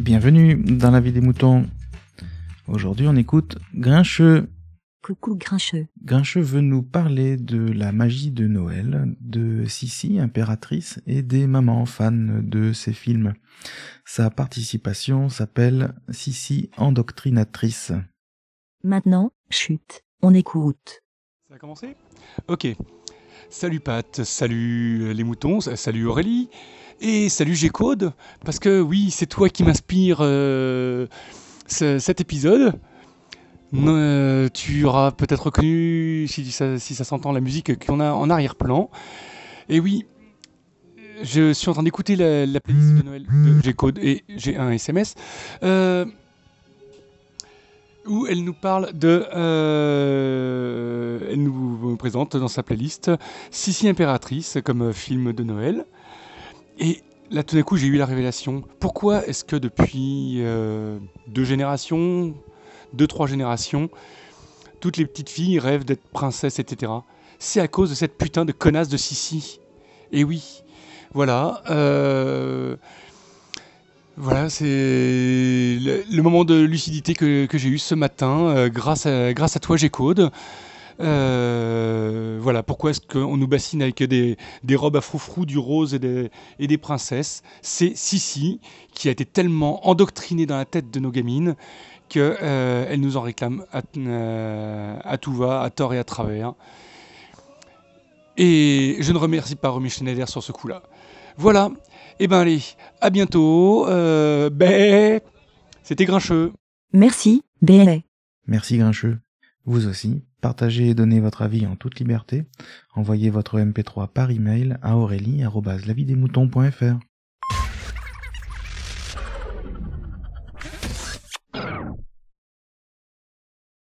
Bienvenue dans la vie des moutons. Aujourd'hui, on écoute Grincheux. Coucou Grincheux. Grincheux veut nous parler de la magie de Noël, de Sissi, impératrice, et des mamans fans de ses films. Sa participation s'appelle Sissi endoctrinatrice. Maintenant, chute, on écoute. Ça a commencé? Ok. Salut Pat, salut les moutons, salut Aurélie, et salut G-Code, parce que oui, c'est toi qui m'inspire euh, ce- cet épisode. Euh, tu auras peut-être reconnu, si ça, s'entend, la musique qu'on a en arrière-plan. Et oui, je suis en train d'écouter la, la playlist de Noël de G-Code et j'ai un SMS. euh, où elle nous parle de. elle nous présente dans sa playlist Sissi Impératrice comme film de Noël. Et là, tout d'un coup, j'ai eu la révélation. Pourquoi est-ce que depuis euh, deux générations, deux, trois générations, toutes les petites filles rêvent d'être princesses, etc. C'est à cause de cette putain de connasse de Sissi. Et oui, voilà. euh, voilà, c'est le, moment de lucidité que, que j'ai eu ce matin euh, grâce, à, grâce à toi, G-Code. Euh, voilà, pourquoi est-ce qu'on nous bassine avec des, des robes à froufrou, du rose et des, et des princesses? C'est Sissi qui a été tellement endoctrinée dans la tête de nos gamines qu'elle elle nous en réclame à, euh, à tout va, à tort et à travers. Et je ne remercie pas Romy Schneider sur ce coup-là. Voilà, et ben allez, à bientôt. Euh, ben, c'était grincheux. Merci, BLA. Merci Grincheux. Vous aussi, partagez et donnez votre avis en toute liberté. Envoyez votre MP3 par email à aurélie.lavidemouton.fr.